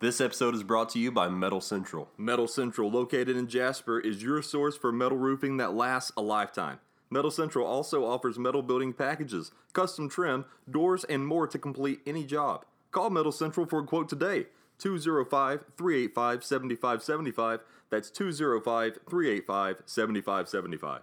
This episode is brought to you by Metal Central. Metal Central, located in Jasper, is your source for metal roofing that lasts a lifetime. Metal Central also offers metal building packages, custom trim, doors, and more to complete any job. Call Metal Central for a quote today 205 385 7575. That's 205 385 7575.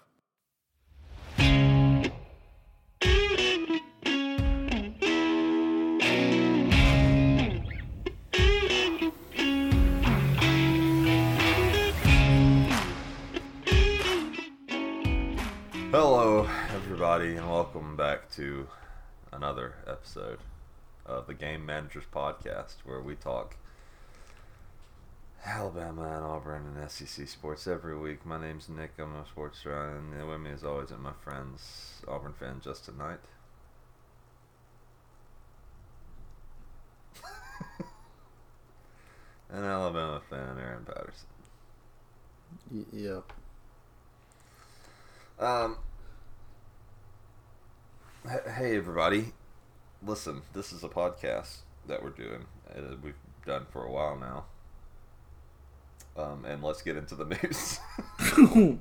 Everybody, and welcome back to another episode of the Game Managers Podcast, where we talk Alabama and Auburn and SEC sports every week. My name's Nick. I'm a sports writer, and with me, as always, are my friends, Auburn fan Justin Knight. and Alabama fan Aaron Patterson. Y- yep. Um. Hey, everybody. Listen, this is a podcast that we're doing. Uh, we've done for a while now. Um, and let's get into the news.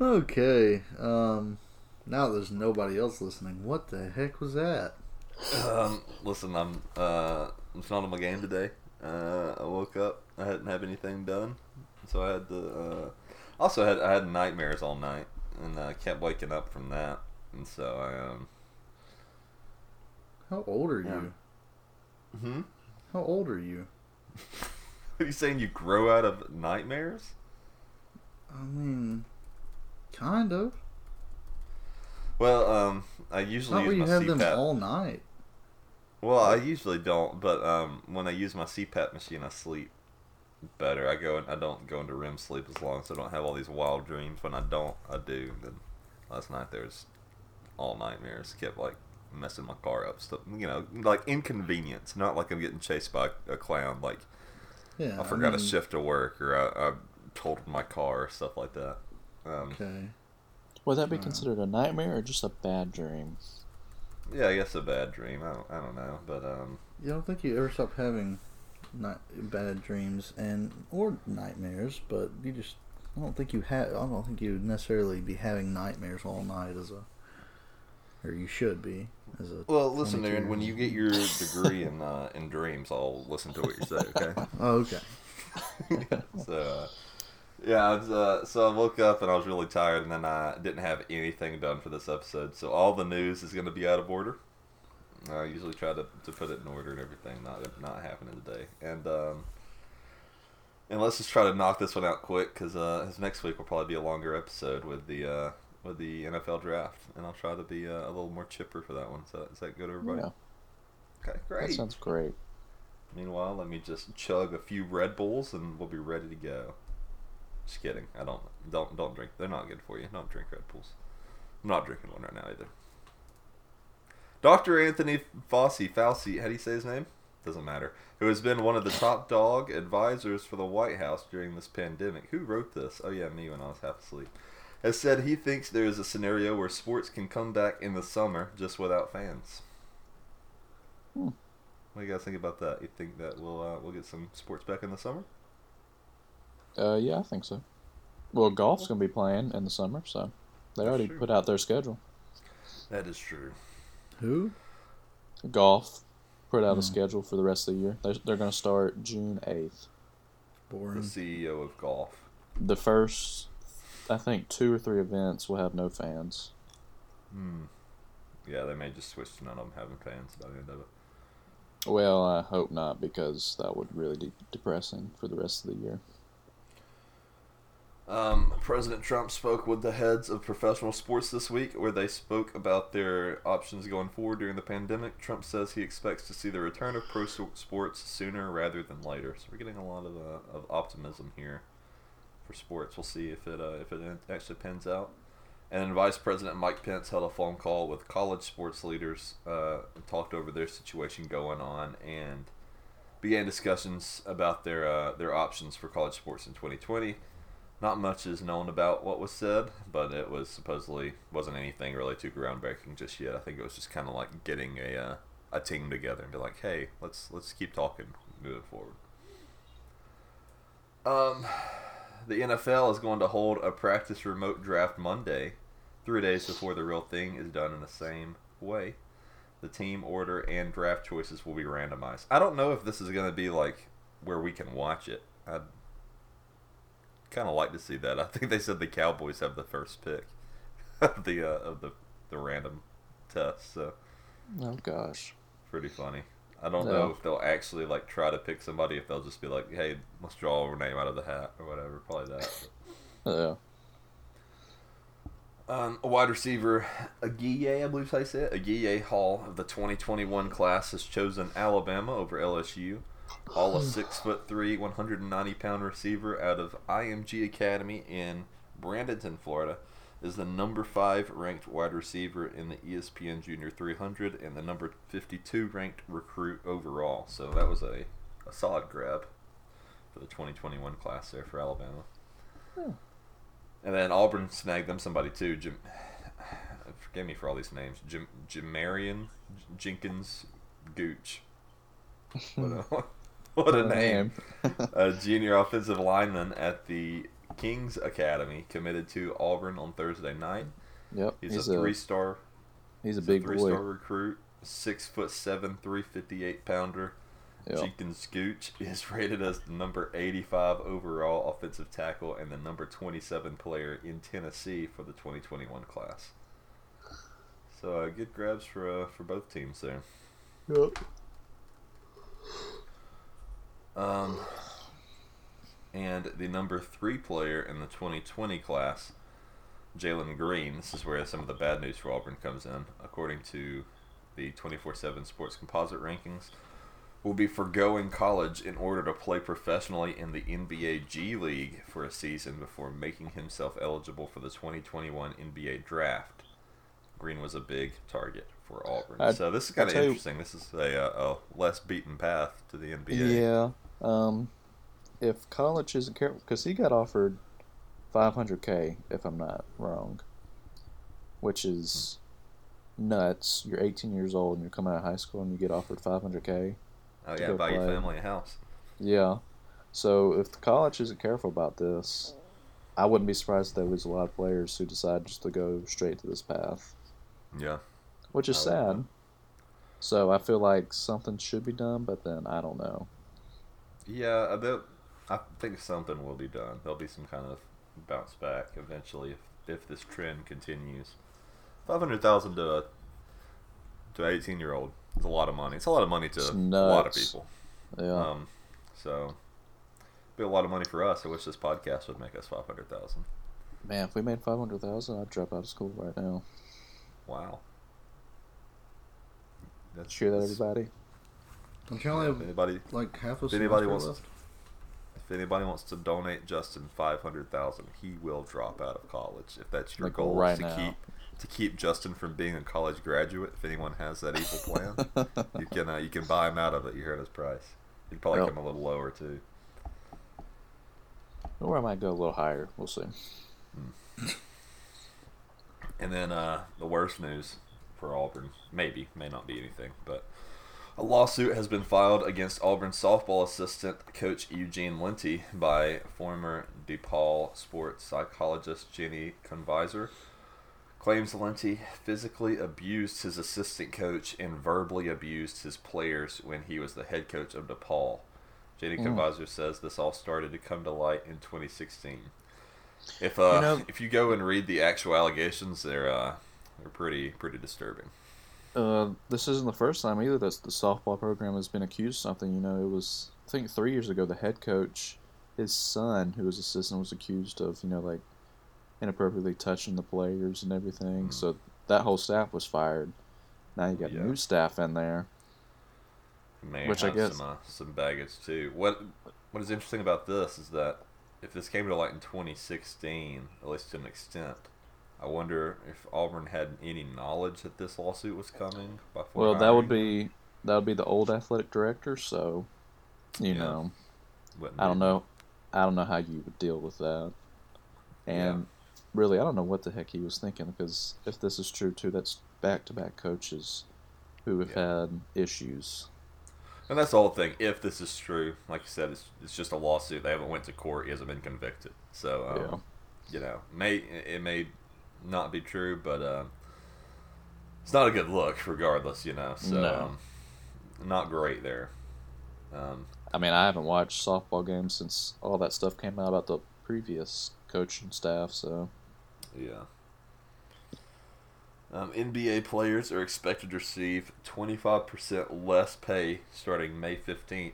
Okay. Um. Now there's nobody else listening. What the heck was that? um, listen, I'm uh, it's not on my game today. Uh, I woke up. I hadn't have anything done, so I had to. Uh, also had I had nightmares all night, and I kept waking up from that, and so I um. How old are you? Hmm. How old are you? Are you saying you grow out of nightmares? I mean, kind of. Well, um, I usually use you my have them all night. Well, I usually don't, but um, when I use my CPAP machine, I sleep better. I go, I don't go into REM sleep as long, so I don't have all these wild dreams. When I don't, I do. Then last night there was all nightmares. Kept like messing my car up, stuff. You know, like inconvenience. Not like I'm getting chased by a clown. Like Yeah. I forgot mean, a shift to work, or I, I totaled my car, or stuff like that. Um, Okay. Would that be Wow. considered a nightmare or just a bad dream? Yeah, I guess a bad dream. I don't, I don't know, but um, You don't think you ever stop having night bad dreams and or nightmares, but you just I don't think you have. I don't think you would necessarily be having nightmares all night as a, or you should be as a. well, listen, 22 Aaron. When you get your degree in uh, in dreams, I'll listen to what you say. Okay. Oh, okay. so, uh, yeah, was, uh, so I woke up and I was really tired, and then I didn't have anything done for this episode. So all the news is going to be out of order. I usually try to, to put it in order and everything, not not happening today. And um, and let's just try to knock this one out quick because uh, 'cause next week will probably be a longer episode with the uh, with the NFL draft, and I'll try to be uh, a little more chipper for that one. So is that good, everybody? Yeah, Okay, great. that sounds great. Meanwhile, let me just chug a few Red Bulls and we'll be ready to go. Just kidding. I don't don't don't drink. They're not good for you. Don't drink Red Bulls. I'm not drinking one right now either. Dr. Anthony Fauci, Fauci, how do you say his name? Doesn't matter. Who has been one of the top dog advisors for the White House during this pandemic. Who wrote this? Oh yeah, me when I was half asleep. Has said he thinks there is a scenario where sports can come back in the summer just without fans. Hmm. What do you guys think about that? You think that we'll uh, we'll get some sports back in the summer? Uh, yeah, I think so. Well, golf's gonna be playing in the summer, so they That's already true. put out their schedule. That is true. Who? Golf put out Hmm. a schedule for the rest of the year. They're, they're gonna start June eighth. The CEO of golf. The first, I think, two or three events will have no fans. Hmm. Yeah, they may just switch to none of them having fans by the end of it. Well, I hope not because that would really be depressing for the rest of the year. Um, President Trump spoke with the heads of professional sports this week, where they spoke about their options going forward during the pandemic. Trump says he expects to see the return of pro sports sooner rather than later. So we're getting a lot of, uh, of optimism here for sports. We'll see if it uh, if it actually pans out. And Vice President Mike Pence held a phone call with college sports leaders uh, and talked over their situation going on and began discussions about their uh, their options for college sports in 2020. Not much is known about what was said, but it was supposedly wasn't anything really too groundbreaking just yet. I think it was just kind of like getting a uh, a team together and be like, hey, let's let's keep talking moving forward. Um, the NFL is going to hold a practice remote draft Monday, three days before the real thing is done in the same way. The team order and draft choices will be randomized. I don't know if this is going to be like where we can watch it. I'd kind of like to see that. I think they said the Cowboys have the first pick of the uh, of the the random test. So Oh gosh. pretty funny. I don't No. know if they'll actually like try to pick somebody. If they'll just be like, "Hey, let's draw our name out of the hat" or whatever. Probably that. Yeah. Um, a wide receiver, Agiye, I believe you say it. Agiye Hall of the 2021 class has chosen Alabama over LSU. Hall, a six foot three, 190 pound receiver out of IMG Academy in Bradenton, Florida, is the number five ranked wide receiver in the ESPN Junior 300 and the number 52 ranked recruit overall. So that was a, a solid grab for the 2021 class there for Alabama. Hmm. And then Auburn snagged them somebody too. Jim, forgive me for all these names. Jim, Jamarian Jenkins Gooch. What a, what a name. a junior offensive lineman at the Kings Academy committed to Auburn on Thursday night. Yep. He's, He's, a a three-star, he's a he's big three-star recruit, six foot seven, three fifty-eight pounder. Yep. Jenkins Gooch is rated as the number 85 overall offensive tackle and the number 27 player in Tennessee for the 2021 class. So uh, good grabs for uh, for both teams there. Yep. Um, and the number three player in the 2020 class, Jalen Green. This is where some of the bad news for Auburn comes in. According to the 24/7 Sports Composite rankings, will be foregoing college in order to play professionally in the NBA G League for a season before making himself eligible for the 2021 NBA Draft. Green was a big target for Auburn. I- so this is kind of tell you- interesting. This is a, uh, a less beaten path to the NBA. Yeah. Um, if college isn't careful, because he got offered 500k, if I'm not wrong, which is nuts. You're 18 years old and you're coming out of high school and you get offered 500k. Oh yeah, buy your family a house. Yeah. So if the college isn't careful about this, I wouldn't be surprised if there was a lot of players who decide just to go straight to this path, Yeah. which is sad. So I feel like something should be done, but then I don't know. Yeah, I bet- I think something will be done. There'll be some kind of bounce back eventually if, if this trend continues. Five hundred thousand to a to an eighteen year old is a lot of money. It's a lot of money to a lot of people. Yeah. Um, so be a lot of money for us. I wish this podcast would make us five hundred thousand. Man, if we made 500,000, I'd drop out of school right now. Wow. That's Hear that, everybody? Don't you only If have anybody like half a If anybody wants- left? If anybody wants to donate Justin five hundred thousand, he will drop out of college. If that's your Like goal, right to now. keep to keep Justin from being a college graduate. If anyone has that evil plan, you can uh, you can buy him out of it. You heard his price. He'd probably Yep. come a little lower too. Or I might go a little higher. We'll see. And then uh, the worst news for Auburn, maybe may not be anything, but a lawsuit has been filed against Auburn softball assistant coach Eugene Lenti by former DePaul sports psychologist Jenny Conviser. Claims Lenti physically abused his assistant coach and verbally abused his players when he was the head coach of DePaul. Jenny Mm. Says this all started to come to light in 2016. If uh, You know- if you go and read the actual allegations, they're uh, they're pretty pretty disturbing. Uh, this isn't the first time either that the softball program has been accused of something. You know, it was I think three years ago the head coach, his son, who was assistant, was accused of you know like inappropriately touching the players and everything. Mhm. So that whole staff was fired. Now you got Yeah. new staff in there. May Which I guess- some uh, some baggage too. What what is interesting about this is that if this came to light in 2016, at least to an extent, I wonder if Auburn had any knowledge that this lawsuit was coming. Before Well, that would be that would be the old athletic director. So, you Yeah. know, Wouldn't I don't know. I don't know how you would deal with that. And really, I don't know what the heck he was thinking because if this is true too, that's back to back coaches who have Yeah. had issues. And that's the whole thing. If this is true, like you said, it's, it's just a lawsuit. They haven't went to court. He hasn't been convicted. So, um, Yeah. you know, may it may not be true, but uh, it's not a good look, regardless. You know, so No. um, not great there. Um, I mean, I haven't watched softball games since all that stuff came out about the previous coaching staff. So yeah. Um, NBA players are expected to receive 25% less pay starting May 15th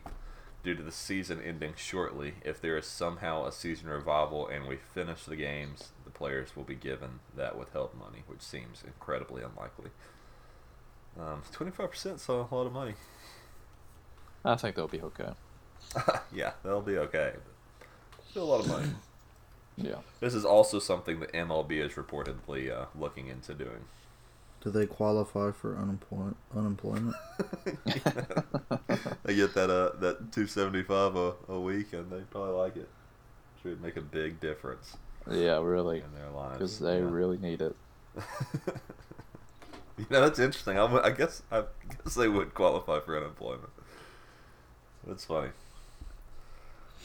due to the season ending shortly. If there is somehow a season revival and we finish the games, players will be given that withheld money, which seems incredibly unlikely. Um, 25% is a lot of money. I think they'll be okay. yeah, that'll be okay. But still a lot of money. Yeah. this is also something that MLB is reportedly uh, looking into doing. Do they qualify for unemployment? Unemployment? they get that uh that two seventy five a, a week, and they probably like it. Should make a big difference Yeah, really. in their lives Because they Yeah. really need it. you know, that's interesting. I, would- I guess I guess they would qualify for unemployment. That's funny.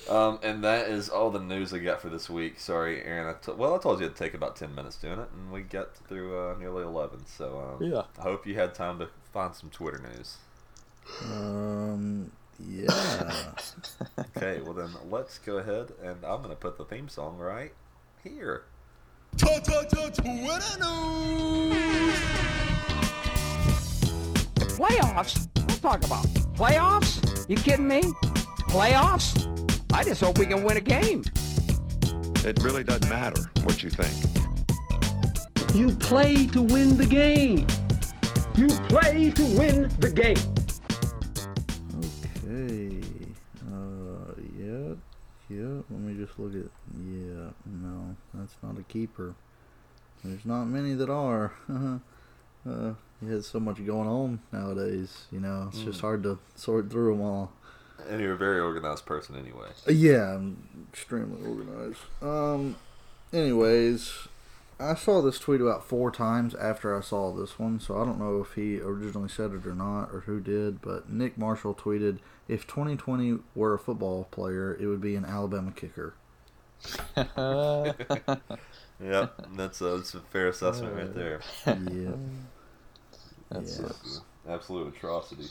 Um, and that is all the news I got for this week. Sorry, Aaron. I t- well, I told you it'd take about ten minutes doing it, and we got through uh, nearly eleven. So um, Yeah. I hope you had time to find some Twitter news. Um, yeah. Okay, well then let's go ahead, and I'm gonna put the theme song right here. Playoffs? Don't talk about playoffs. You kidding me? Playoffs? I just hope we can win a game. It really doesn't matter what you think. You play to win the game. You play to win the game. Yeah. Let me just look at. Yeah. No, that's not a keeper. There's not many that are. uh, you had so much going on nowadays. You know, it's just hard to sort through them all. And you're a very organized person anyway. Yeah, I'm extremely organized. Um, anyways, I saw this tweet about four times after I saw this one, so I don't know if he originally said it or not, or who did. But Nick Marshall tweeted, "If 2020 were a football player, it would be an Alabama kicker." Yep, that's a, that's a fair assessment right there. Yeah, That's Yeah. sucks. Absolute atrocity.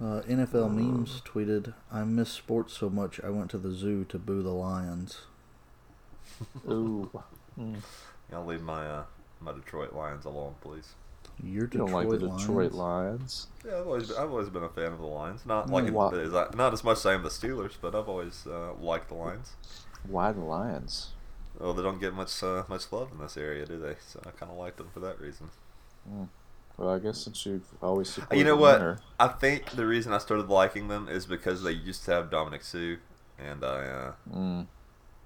uh, NFL memes tweeted, "I miss sports so much, I went to the zoo to boo the lions." Ooh. I'll leave my uh, my Detroit Lions alone, please. You're You Detroit don't like the Detroit Lions. Lions? Yeah, I've always been, I've always been a fan of the Lions. Not like Why- as, not as much as I am the Steelers, but I've always uh, liked the Lions. Why the Lions? Well, they don't get much uh, much love in this area, do they? So I kind of like them for that reason. Well, I guess since you've always supported You know what? winner- I think the reason I started liking them is because they used to have Ndamukong Suh, and I uh, Mm.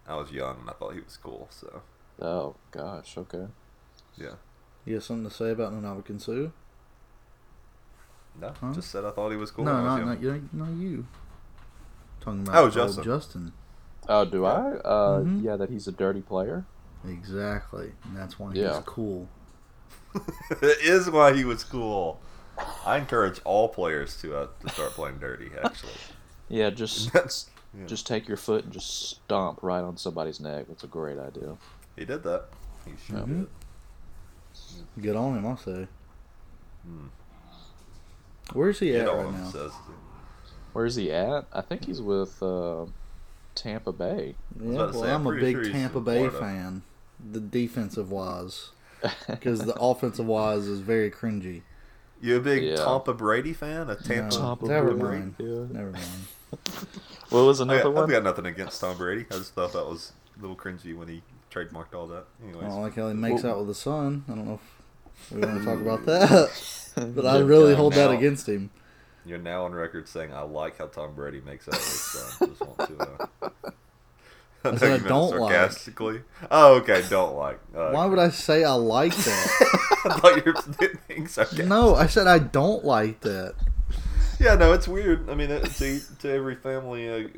I was young and I thought he was cool. So Oh gosh. Okay. yeah, You got something to say about Ndamukong Suh? no, Huh? just said I thought he was cool. no, when was not, not you. Not you. Talking about Oh, old Justin. Justin. Oh, do I? Uh, Mhm. yeah, that he's a dirty player. Exactly. And that's why Yeah. he's cool. it is why he was cool. I encourage all players to uh, to start playing dirty. Actually, Yeah, just That's- yeah. just take your foot and just stomp right on somebody's neck. That's a great idea. he did that. He sure Mhm. did. Get on him, I say. Hmm. Where's he Get at right now? says. Where's he at? I think he's with uh, Tampa Bay. Yeah, well, say, I'm I'm a big sure Tampa Bay Florida. fan. The defensive wise, because the offensive wise is very cringy. You a big Yeah. Tampa Brady fan? A Tampa? No. Tampa never Bay. mind. Yeah. Never mind. What was I another got, one? I've got nothing against Tom Brady. I just thought that was a little cringy when he trademarked all that. I don't like how he makes Well- out with the sun. I don't know if we want to talk about that, but I really yeah, hold that against him. you're now on record saying I like how Tom Brady makes out with his son. Just want to. Uh, I know said I you meant it don't like. sarcastically. Oh, okay. Don't like. Uh, Why would I say I like that? I thought you were being sarcastic. no, I said I don't like that. Yeah, no, it's weird. I mean, it, to to every family. Uh,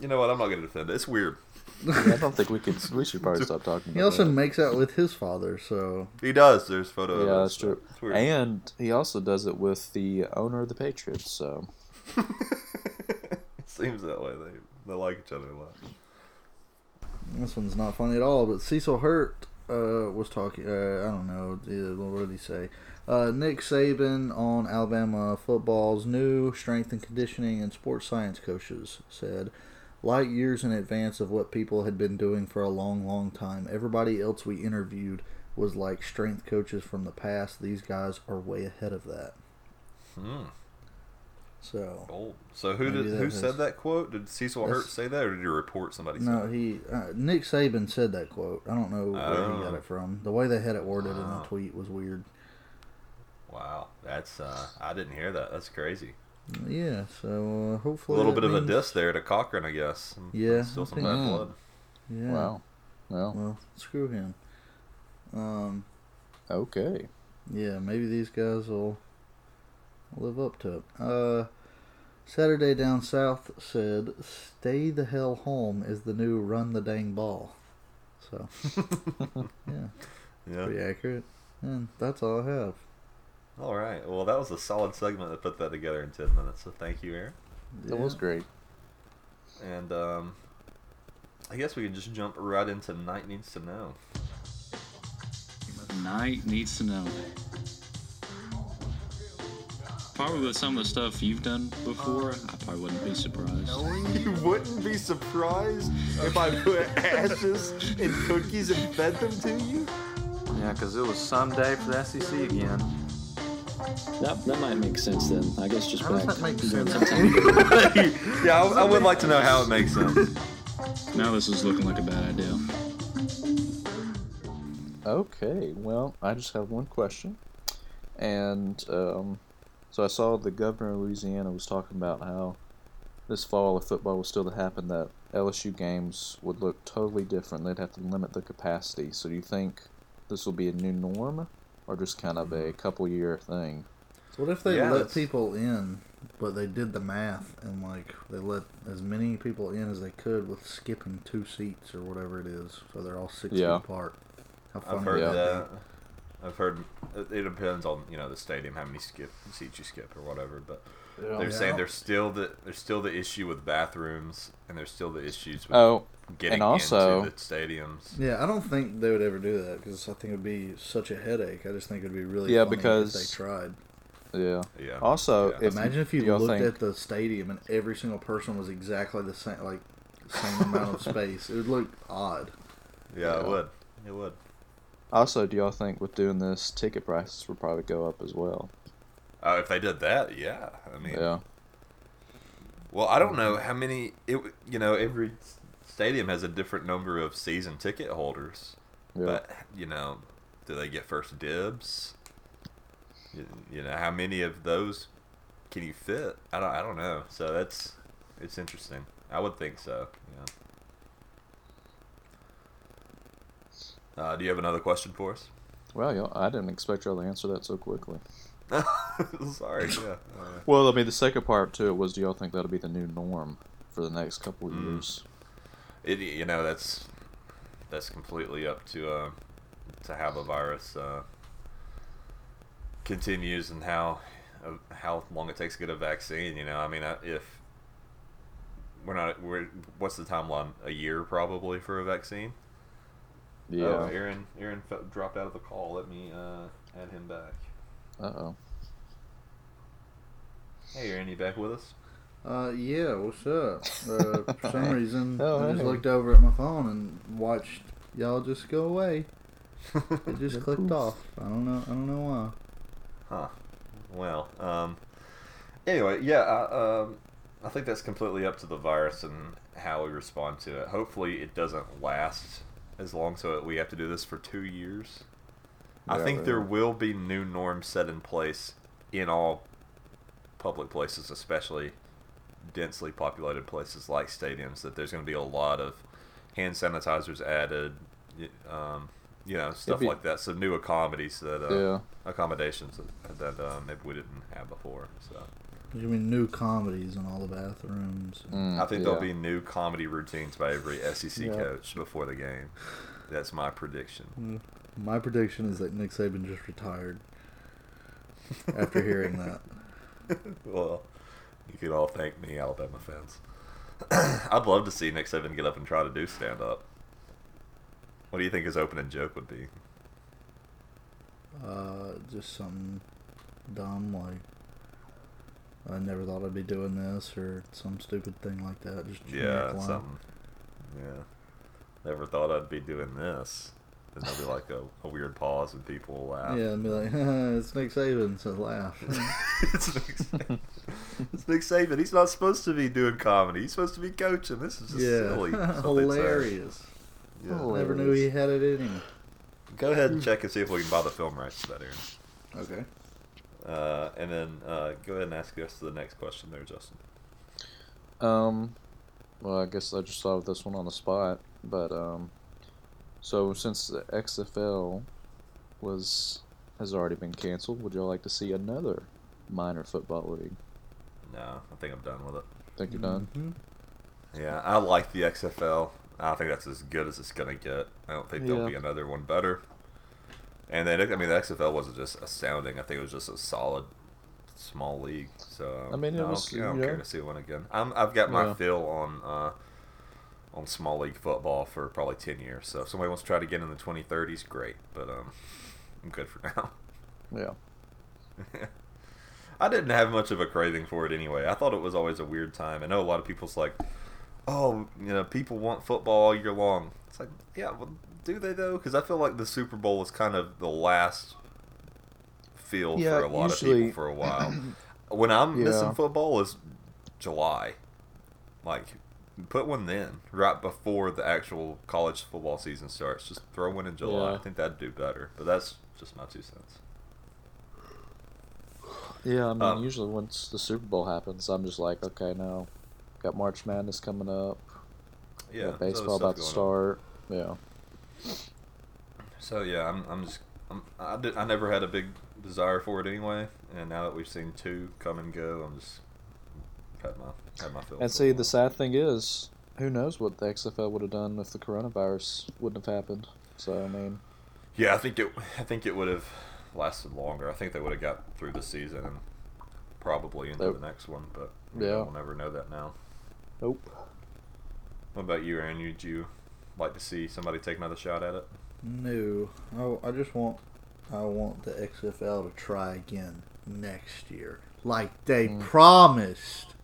you know what? I'm not gonna defend it. It's weird. Yeah, I don't think we could. We should probably stop talking. He about also that. makes out with his father, so He does. There's photo. Yeah, of that's true. It's weird. And he also does it with the owner of the Patriots. So Seems that way. They they like each other a lot. this one's not funny at all. But Cecil Hurt uh, was talking. Uh, I don't know. uh, What did he say? Uh, Nick Saban on Alabama football's new strength and conditioning and sports science coaches said, light years in advance of what people had been doing for a long, long time. Everybody else we interviewed was like strength coaches from the past. These guys are way ahead of that. Hmm. So Bold. So who did who has- said that quote? Did Cecil Hurt say that, or did you report somebody? no, said he uh, Nick Saban said that quote. I don't know where he got Oh. it from. The way they had it worded in the tweet was weird. Wow, that's uh, I didn't hear that. That's crazy. Yeah, so uh, hopefully A little that bit of a means- diss there to Cochran, I guess. Yeah, still some bad Mm. blood. Yeah. wow. Well, Well, screw him. Um, okay. yeah, maybe these guys will live up to it. Uh, Saturday Down South said, "Stay the hell home" is the new "run the dang ball." So, yeah, Yeah. pretty accurate. And that's all I have. All right. Well, that was a solid segment to put that together in ten minutes. So thank you, Aaron. That was great. And um, I guess we can just jump right into Knight needs to know. Knight needs to know. Probably with some of the stuff you've done before, I probably wouldn't be surprised. You wouldn't be surprised if I put ashes in cookies and fed them to you. Yeah, because it was someday for the SEC again. That, that might make sense then. I guess just How does back that make during sense? time. yeah, I, I would like to know how it makes sense. Now this is looking like a bad idea. Okay, well, I just have one question. And um, so I saw the governor of Louisiana was talking about how this fall, if football was still to happen, that LSU games would look totally different. They'd have to limit the capacity. So do you think this will be a new norm or just kind of a couple year thing? So what if they Yeah, let that's- people in, but they did the math and like they let as many people in as they could with skipping two seats or whatever it is, so they're all six Yeah. feet apart. How funny I've heard would that. I've heard it it depends on you know the stadium how many skip seats you skip or whatever, but they're Yeah. saying there's still the there's still the issue with bathrooms and there's still the issues with Oh, getting and also- into the stadiums. Yeah, I don't think they would ever do that because I think it would be such a headache. I just think it would be really Yeah, funny because- if they tried. yeah. Yeah. Also, Yeah. if Imagine if you looked think, at the stadium and every single person was exactly the same, like same amount of space. It would look odd. Yeah, it would. It would. Also, do y'all think with doing this, ticket prices would probably go up as well? Uh, if they did that, yeah. I mean, Yeah. well, I don't know how many. It w- you know every s- stadium has a different number of season ticket holders, Yeah. but you know, do they get first dibs? You, you know, how many of those can you fit? I don't. I don't know. So that's it's interesting. I would think so. Yeah. Uh, do you have another question for us? Well, y'all, I didn't expect y'all to answer that so quickly. Sorry. Yeah. Uh, Well, I mean, the second part to it was, do y'all think that'll be the new norm for the next couple of Mm. years? It you know that's that's completely up to uh to how the virus uh continues and how uh, how long it takes to get a vaccine you know? I mean if we're not we're what's the timeline? A year probably for a vaccine? Yeah. oh, aaron aaron dropped out of the call. Let me uh add him back. Uh oh. hey aaron you back with us Uh, yeah, what's up? Uh, for some reason, Oh, I just hey. looked over at my phone and watched y'all just go away. It just clicked off. I don't know. I don't know why. Huh. Well, um, anyway, yeah, I, um, I think that's completely up to the virus and how we respond to it. Hopefully, it doesn't last as long, so we have to do this for two years. I Yeah, think there will be new norms set in place in all public places, especially densely populated places like stadiums. That there's going to be a lot of hand sanitizers added. Um, you know stuff be- like that. Some new accommodations that uh, Yeah. accommodations that, that uh, maybe we didn't have before. So You mean new comedies in all the bathrooms? Mm, I think yeah. there'll be new comedy routines by every SEC Yeah. coach before the game. That's my prediction. Mm. My prediction is that Nick Saban just retired after hearing that. well, you could all thank me, Alabama fans. I'd love to see Nick Saban get up and try to do stand up. What do you think his opening joke would be? Uh, just something dumb like I never thought I'd be doing this or some stupid thing like that. Just Yeah, something. Yeah. Never thought I'd be doing this. Then there'll be like a, a weird pause and people will laugh. Yeah, and be like, it's Nick Saban, so laugh. it's, Nick Saban. it's Nick Saban. He's not supposed to be doing comedy. He's supposed to be coaching. This is just yeah, silly. That's what hilarious. Yeah. Never knew he had it in him. Go ahead and check and see if we can buy the film rights to that, Aaron. Okay. Uh, and then uh, go ahead and ask us the next question there, Justin. Um, well, I guess I just thought of this one on the spot, but um, so since the XFL was has already been canceled, would y'all like to see another minor football league? No, I think I'm done with it. Think you're done? Mm-hmm. Yeah, I like the XFL. I think that's as good as it's gonna get. I don't think there'll Yeah. be another one better. And then, I mean, the XFL wasn't just astounding. I think it was just a solid, small league. So I mean, it no, I don't- was, I don't you care to see one again. I'm, I've got my Yeah. fill on uh, on small league football for probably ten years. So if somebody wants to try to get in the 2030s, great. But um, I'm good for now. Yeah. I didn't have much of a craving for it anyway. I thought it was always a weird time. I know a lot of people's like, oh, you know, people want football all year long. It's like, yeah, well, do they though? Because I feel like the Super Bowl is kind of the last feel Yeah, for a lot of people for a while. when I'm missing football is July. Like, put one then, right before the actual college football season starts. Just throw one in July. Yeah. I think that'd do better. But that's just my two cents. Yeah, I mean, Um, usually once the Super Bowl happens, I'm just like, okay, now got March Madness coming up. Yeah, got baseball about to going on. start. Yeah. So yeah, I'm, I'm just I'm, I did I never had a big desire for it anyway, and now that we've seen two come and go, I'm just had my had my fill. And see, the sad thing is, who knows what the XFL would have done if the coronavirus wouldn't have happened. So I mean, yeah, I think it I think it would have lasted longer. I think they would have got through the season and probably into Nope. the next one, but you know, we'll never know that now. nope. What about you, Aaron? Would you like to see somebody take another shot at it? No, I, I just want I want the XFL to try again next year, like they Mm. promised.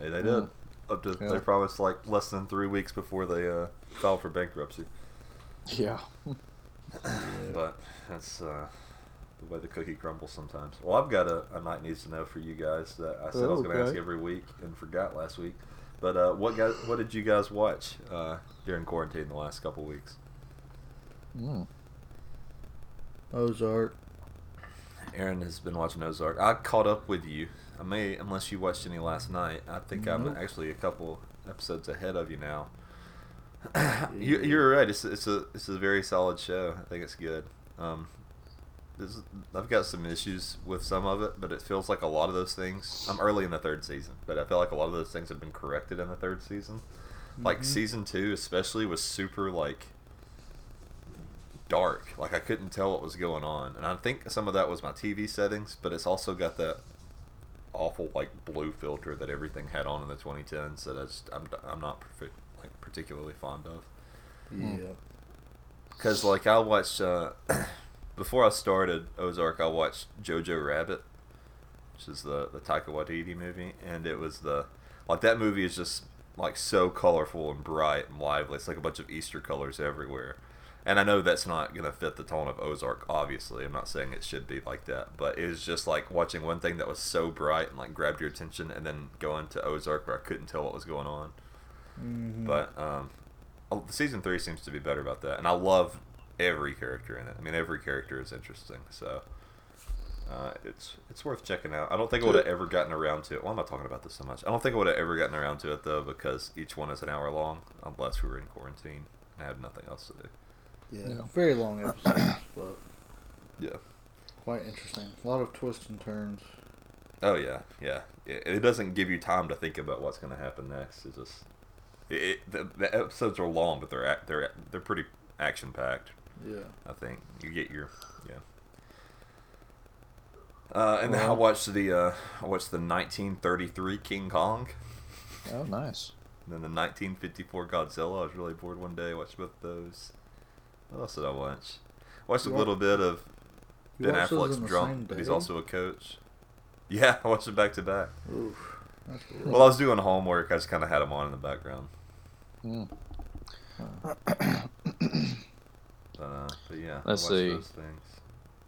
Hey, they Yeah. did. Up to Yeah. they promised like less than three weeks before they uh, filed for bankruptcy. Yeah. But that's uh, the way the cookie crumbles sometimes. Well, I've got a, a Knight needs to know for you guys that I said I was going to ask every week and forgot last week. But uh, what guys, what did you guys watch uh, during quarantine the last couple weeks? Mm. Ozark. Aaron has been watching Ozark. I caught up with you. I may, unless you watched any last night. I think I'm actually a couple episodes ahead of you now. you, you're right. It's it's a it's a very solid show. I think it's good. Um, this, I've got some issues with some of it, but it feels like a lot of those things. I'm early in the third season, but I feel like a lot of those things have been corrected in the third season. Like Mhm. season two, especially, was super like dark. Like I couldn't tell what was going on, and I think some of that was my TV settings, but it's also got that awful like blue filter that everything had on in the 2010s that I just I'm, I'm not perfi- like particularly fond of. Yeah. Because like I watched uh, before I started Ozark, I watched Jojo Rabbit, which is the the Taika Waititi movie, and it was the like that movie is just like so colorful and bright and lively. It's like a bunch of Easter colors everywhere. And I know that's not gonna fit the tone of Ozark. Obviously, I'm not saying it should be like that, but it was just like watching one thing that was so bright and like grabbed your attention, and then going to Ozark where I couldn't tell what was going on. Mhm. But um, oh, season three seems to be better about that, and I love every character in it. I mean, every character is interesting, so uh, it's it's worth checking out. I don't think I would have ever gotten around to it. Why am I talking about this so much? I don't think I would have ever gotten around to it though, because each one is an hour long, unless we were in quarantine and I had nothing else to do. Yeah, Yeah. very long episodes, but Yeah. quite interesting. A lot of twists and turns. Oh yeah, yeah. It, it doesn't give you time to think about what's going to happen next. It just it, it, the, the episodes are long, but they're they're they're pretty action packed. Yeah. I think you get your yeah. Uh, and then I watched the uh, I watched the 1933 King Kong, Oh, nice. and then the 1954 Godzilla. I was really bored one day. I watched both those. What else did I watch? I Watched a You little bit of Ben Affleck's in drunk, but he's also a coach. Yeah, I watched it back to back. Oof. That's cool. While I was doing homework, I just kind of had them on in the background. Mm. Uh, but yeah, Let's watched see. those things.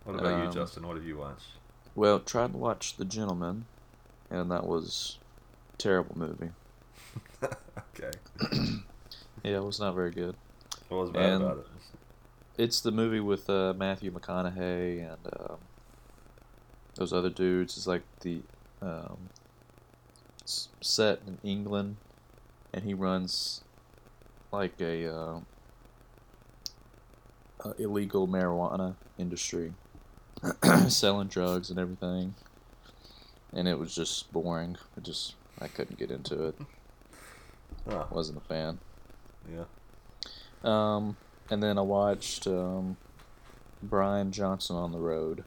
What about you, Um, Justin? What have you watched? Well, tried to watch The Gentlemen, and that was a terrible movie. okay. Yeah, it was not very good. What was bad And about it? It's the movie with uh, Matthew McConaughey and um, those other dudes. It's like the um, set in England, and he runs like a uh, uh, illegal marijuana industry, selling drugs and everything. And it was just boring. I just I couldn't get into it. Huh. Wasn't a fan. Yeah. Um, and then I watched um, Brian Johnson on the Road.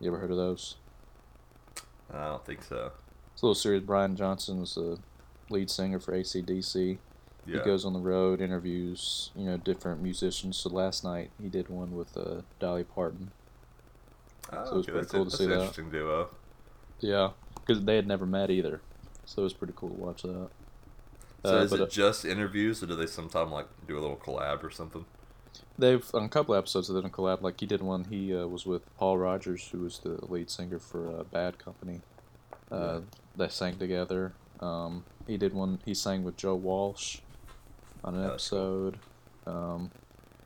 You ever heard of those? I don't think so. It's a little series. Brian Johnson is the lead singer for ACDC. Yeah. He goes on the road, interviews you know different musicians. So last night he did one with uh, Dolly Parton. Oh, so it was okay, pretty that's cool to that's see an that. interesting duo. Yeah, because they had never met either, so it was pretty cool to watch that. So Uh, is it uh, just interviews, or do they sometime like do a little collab or something? They've on a couple episodes they've done collab. Like he did one. He uh, was with Paul Rodgers, who was the lead singer for uh, Bad Company. Uh, They sang together. Um, he did one. He sang with Joe Walsh on an That's cool. episode. Um,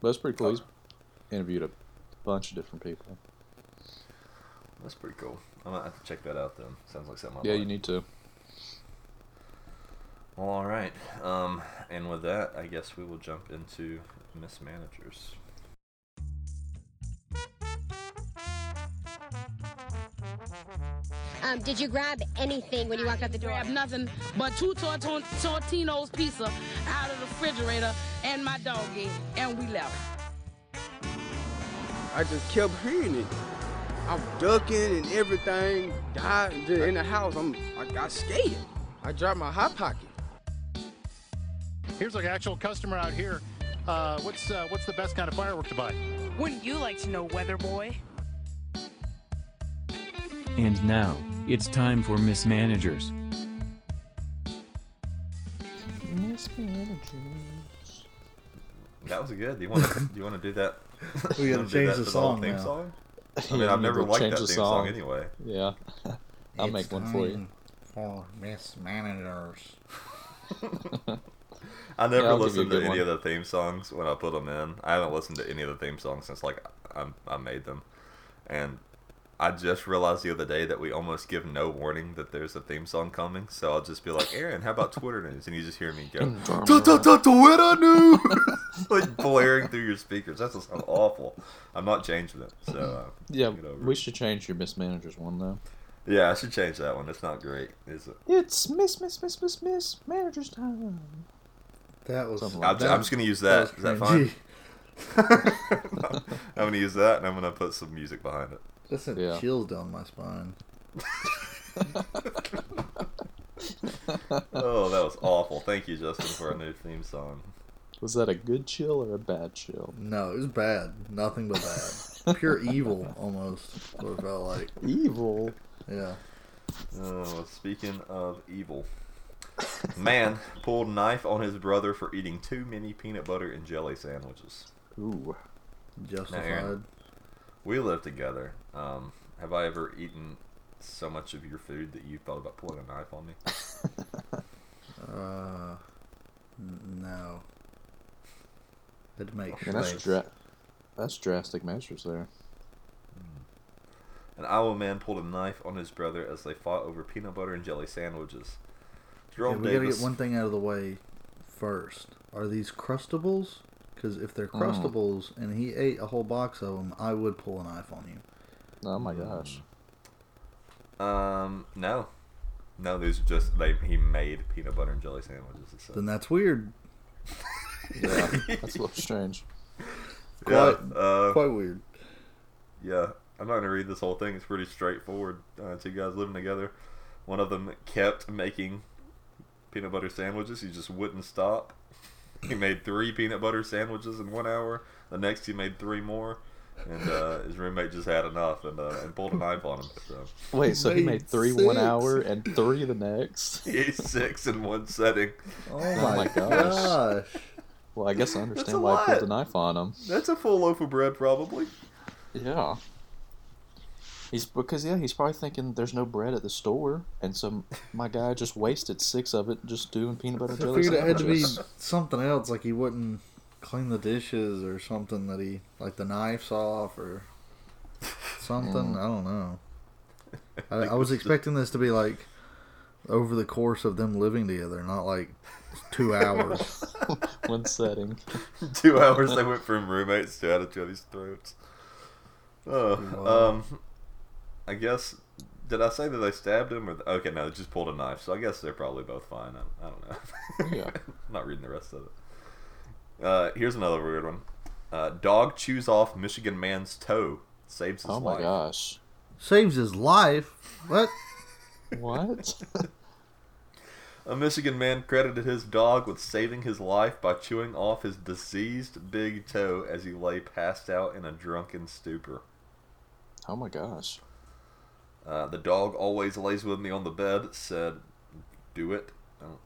but it's pretty cool. He's interviewed a bunch of different people. That's pretty cool. I might have to check that out then. Sounds like something. Yeah, like. you need to. Well, all right. Um, and with that, I guess we will jump into mismanagers. Um, did you grab anything when you walked out the door? grab nothing but two Torton- Tortino's pizza out of the refrigerator and my doggy, and we left. I just kept hearing it. I'm ducking and everything. Died in the house. I'm I got scared. I dropped my hot pocket. Here's an actual customer out here. Uh, what's uh, what's the best kind of firework to buy? Wouldn't you like to know, Weather Boy? And now, it's time for Mismanagers. Mismanagers. That was good. Do you want to? do you want to do that? We gotta change the song theme now. song? I Yeah, mean, you I've never to liked that theme song song. anyway. Yeah, I'll It's make one for you. time For mismanagers. I never Yeah, I'll give you a listened to any one. of the theme songs when I put them in. I haven't listened to any of the theme songs since like I, I made them, and I just realized the other day that we almost give no warning that there's a theme song coming. So I'll just be like, "Aaron, how about Twitter news?" And you just hear me go, "Tut, tut, tut, Twitter news," like blaring through your speakers. That's just awful. I'm not changing it. So uh, Yeah, we should change your mismanagers one though. yeah, I should change that one. It's not great, is it? It's miss miss miss miss miss managers time. That was. Something I'm, like that. I'm just gonna use that. was Is that fine? I'm gonna use that, and I'm gonna put some music behind it. That sent Yeah. chills down my spine. Oh, that was awful. Thank you, Justin, for a new theme song. Was that a good chill or a bad chill? No, it was bad. Nothing but bad. Pure evil, almost. What it felt like. Evil. Yeah. Oh, speaking of evil, man pulled knife on his brother for eating too many peanut butter and jelly sandwiches. Ooh. Justified. Aaron. We live together. Um, have I ever eaten so much of your food that you thought about pulling a knife on me? Uh, n- no. Had to make I mean, that's dra- that's drastic measures there. An Iowa man pulled a knife on his brother as they fought over peanut butter and jelly sandwiches. Yeah, Jerome we gotta get one thing out of the way first. Are these crustables? Because if they're Mm. Crustables and he ate a whole box of them, I would pull a knife on you. Oh my gosh. Um, no, no. These are just they. He made peanut butter and jelly sandwiches. It said. Then that's weird. Yeah, that's a little strange. Yeah, Quite, uh, quite weird. Yeah, I'm not gonna read this whole thing. It's pretty straightforward. Uh, two guys living together. One of them kept making peanut butter sandwiches. He just wouldn't stop. He made three peanut butter sandwiches in one hour. The next, he made three more, and uh, his roommate just had enough and, uh, and pulled a knife on him. So Wait, so he Made made one hour and three the next? he ate six in one setting. Oh, my my gosh. gosh. Well, I guess I understand why he pulled lot. the knife on him. That's a full loaf of bread, probably. Yeah. He's because yeah, he's probably thinking there's no bread at the store, and so my guy just wasted six of it just doing peanut butter I jelly figured it had to be something else, like he wouldn't clean the dishes or something that he, like the knife's off or something. I don't know. I, I was expecting this to be like over the course of them living together, not like two hours. One setting. Two hours they went from roommates to at each other's throats. Oh, um, I guess. Did I say that they stabbed him? Or okay, no, they just pulled a knife. So I guess they're probably both fine. I, I don't know. Yeah. I'm not reading the rest of it. Uh, here's another weird one. Uh, dog chews off Michigan man's toe, saves his life. Oh my life. gosh. Saves his life. What? What? A Michigan man credited his dog with saving his life by chewing off his diseased big toe as he lay passed out in a drunken stupor. oh my gosh. Uh, the dog always lays with me on the bed, said, Do it. Oh,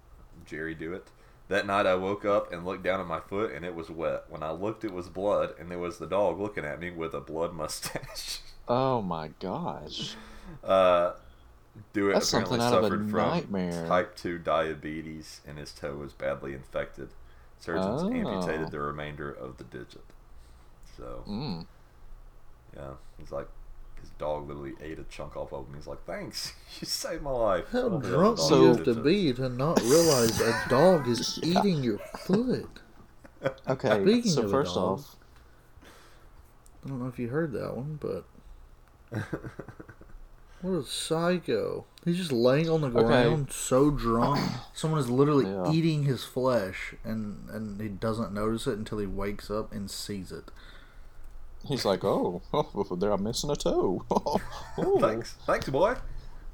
Jerry, do it. That night I woke up and looked down at my foot and it was wet. When I looked, it was blood, and there was the dog looking at me with a blood mustache. Oh my gosh. Uh, do it That's apparently something out of a suffered from nightmare. type 2 diabetes and his toe was badly infected. Surgeons Oh. amputated the remainder of the digit. So, Mm. yeah, he's like, dog literally ate a chunk off of him. He's like, thanks, you saved my life. How Oh, drunk the you have to digit. be to not realize a dog is eating your foot? Okay, Speaking so of a first dog, off, I don't know if you heard that one, but what a psycho! He's just laying on the Okay. ground, so drunk. Someone is literally Yeah. eating his flesh, and and he doesn't notice it until he wakes up and sees it. He's like, "Oh, oh there I'm missing a toe." oh. Thanks, thanks, boy.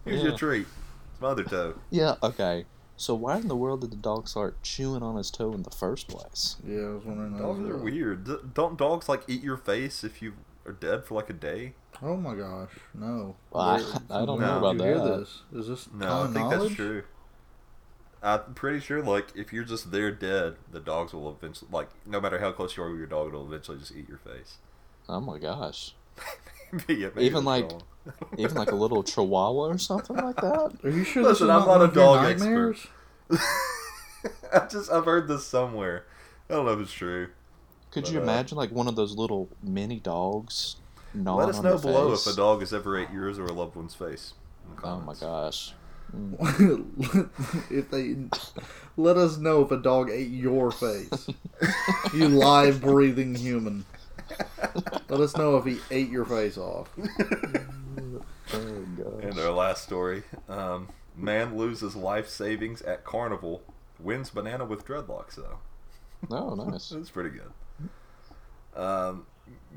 Here's your treat. It's my other toe. Yeah. Okay. So why in the world did the dog start chewing on his toe in the first place? Yeah, I was wondering. Dogs are weird. D- Don't dogs like eat your face if you are dead for like a day? Oh my gosh, no! Well, I- I don't where know did about you hear. This? Is this No, I think knowledge? that's true. I'm pretty sure, like, if you're just there dead, the dogs will eventually, like, no matter how close you are with your dog, it'll eventually just eat your face. Oh my gosh. Yeah, Even like, even like a little chihuahua or something like that. Are you sure Listen, this is I'm not, not a one of dog expert. I just I've heard this somewhere. I don't know if it's true. Could But, you uh, imagine like one of those little mini dogs Let us know below face? if a dog has ever ate yours or a loved one's face. Oh my gosh. if they let us know if a dog ate your face, you live breathing human. Let us know if he ate your face off. Oh gosh. And our last story: um, man loses life savings at carnival, wins banana with dreadlocks. Though Oh, nice. that's pretty good. Um,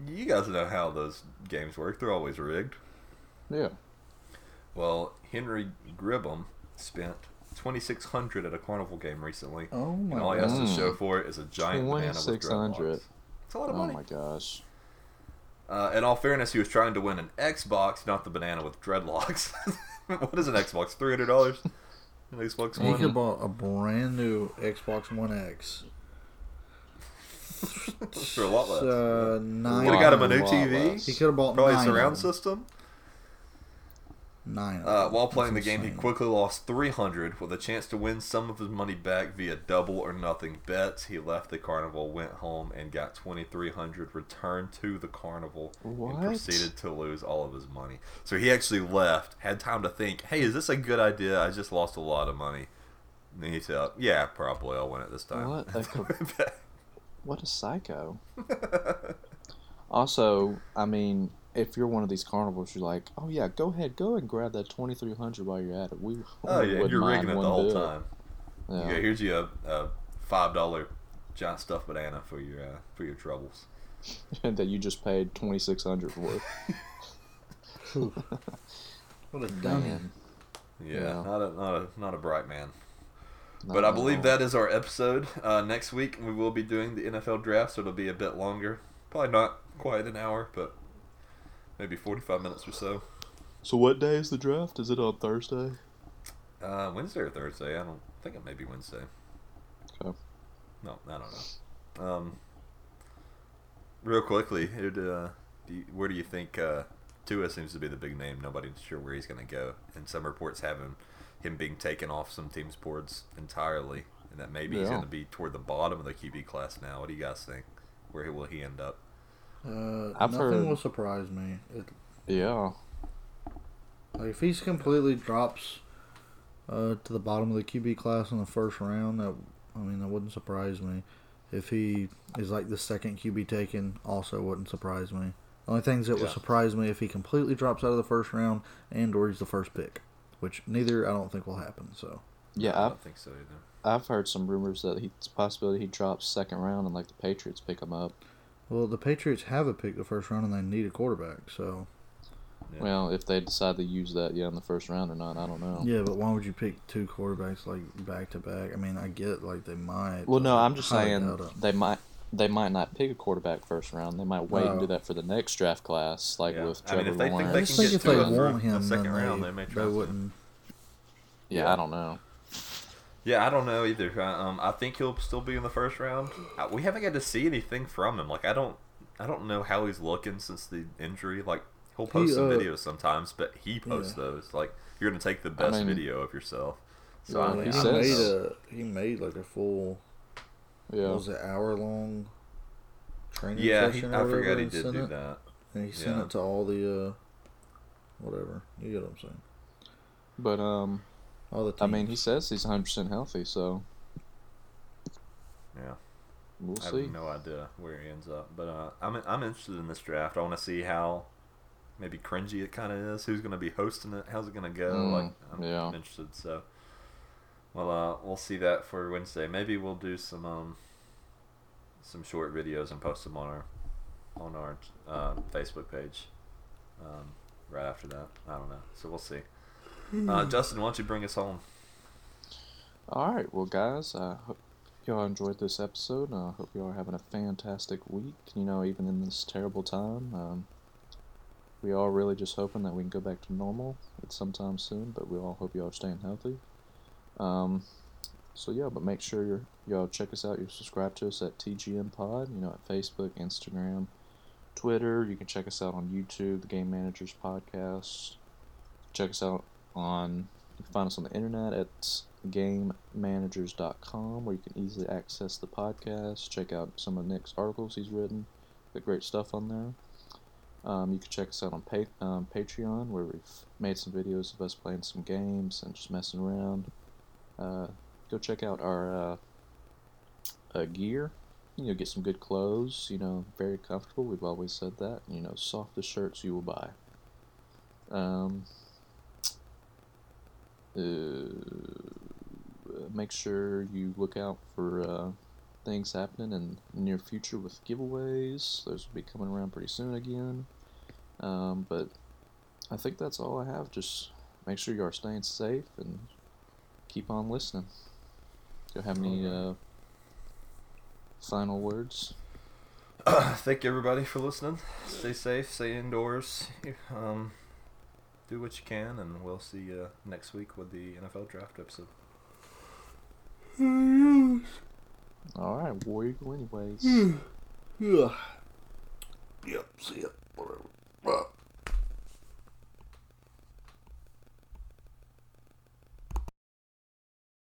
you guys know how those games work. They're always rigged. Yeah. Well, Henry Gribham spent twenty six hundred at a carnival game recently, Oh my and all he has to show for it is a giant banana with 2600. dreadlocks. It's a lot of Oh money. my gosh. Uh, in all fairness, he was trying to win an Xbox, not the banana with dreadlocks. what is an Xbox? Three hundred dollars. An Xbox He could One. have bought a brand new Xbox One X. For a lot less. Uh, nine. Could have got him a new lot TV. less. He could have bought Probably a surround of them. system. Nine. Uh, while playing the That's game, he quickly lost 300 with a chance to win some of his money back via double or nothing bets. He left the carnival, went home, and got 2300 returned to the carnival What? and proceeded to lose all of his money. So he actually left, had time to think, hey, is this a good idea? I just lost a lot of money. And then he said, yeah, probably I'll win it this time. What a co- What a psycho. also, I mean, if you're one of these carnivals, you're like, oh yeah, go ahead, go and grab that 2300 while you're at it. We Oh we yeah, wouldn't you're mind rigging it the whole bit." time. Yeah. Yeah, here's you a, a five dollar giant stuffed banana for your uh, for your troubles. that you just paid 2600 for. What a dummy. Man. Yeah, Yeah. not a not a not a bright man. Not but I believe all. that is our episode. Uh, next week we will be doing the NFL draft, so it'll be a bit longer. Probably not quite an hour, but maybe forty five minutes or so. So what day is the draft? Is it on Thursday? Uh, Wednesday or Thursday? I don't think it may be Wednesday. Okay. No, I don't know. Um, real quickly, do, uh, do you, where do you think uh, Tua seems to be the big name? Nobody's sure where he's going to go, and some reports have him him being taken off some teams' boards entirely, and that maybe he's going to be toward the bottom of the QB class now. What do you guys think? Where will he end up? Uh, I've nothing heard- will surprise me. It, Yeah. like if he's completely drops uh, to the bottom of the QB class in the first round, that I mean that wouldn't surprise me. If he is like the second QB taken, also wouldn't surprise me. The only things that would surprise me if he completely drops out of the first round and or he's the first pick, which neither I don't think will happen. So Yeah, I I've, don't think so either. I've heard some rumors that he, it's a possibility he drops second round and like the Patriots pick him up. Well, the Patriots have a pick the first round and they need a quarterback. So Yeah. Well, if they decide to use that, yeah, in the first round or not, I don't know. yeah, but why would you pick two quarterbacks like back to back? I mean, I get like they might. Well, no, I I'm just saying they might they might not pick a quarterback first round. They might wait and do Oh. that for the next draft class, like Yeah. with I mean, Trevor if they think Lawrence. I they just can think get if they Tua through want the him, second then round, they, they may they wouldn't. yeah, I don't know. Yeah, I don't know either. Uh, Um, I think he'll still be in the first round. We haven't got to see anything from him. Like I don't, I don't know how he's looking since the injury. Like he'll post He, some uh, videos sometimes, but he posts yeah. those. Like you're gonna take the best mean- video of yourself. So Yeah, I, he mean, he, I says- made a he made like a full Yeah, what was it hour long training yeah, he, session I or whatever forgot he did sent do it, that. and he sent Yeah. it to all the uh whatever you get what I'm saying but um, all the teams. I mean, he says he's 100 percent healthy, so Yeah, we'll I see. have no idea where he ends up. But uh, I'm I'm interested in this draft. I want to see how maybe cringy it kind of is. Who's gonna be hosting it? How's it gonna go? Mm, like I'm, yeah. I'm interested. So. Well, uh, we'll see that for Wednesday. Maybe we'll do some um, some short videos and post them on our on our uh, Facebook page um, right after that. I don't know. So we'll see. Uh, Justin, why don't you bring us home? All right, well, guys, I hope y'all enjoyed this episode. I hope y'all are having a fantastic week. You know, even in this terrible time, um, we are really just hoping that we can go back to normal at some time soon. But we all hope y'all are staying healthy. Um, so yeah, but make sure you're, y'all check us out. You subscribe to us at TGM Pod. You know, at Facebook, Instagram, Twitter. You can check us out on YouTube, the Game Managers Podcast. Check us out on you can find us on the internet at gamemanagers.com where you can easily access the podcast, check out some of Nick's articles he's written. Got great stuff on there. Um, you can check us out on pa- um, Patreon where we've made some videos of us playing some games and just messing around. Uh, go check out our uh, uh, gear. You know, get some good clothes. You know, very comfortable. We've always said that. You know, softest shirts you will buy. Um, uh, make sure you look out for uh, things happening in the near future with giveaways. Those will be coming around pretty soon again. Um, but I think that's all I have. Just make sure you are staying safe and keep on listening. Do you have any uh, final words? Thank you everybody for listening. Stay safe, stay indoors. Um, do what you can, and we'll see you next week with the NFL draft episode. All right, War Eagle, anyways. yeah. Yep. See ya. Whatever.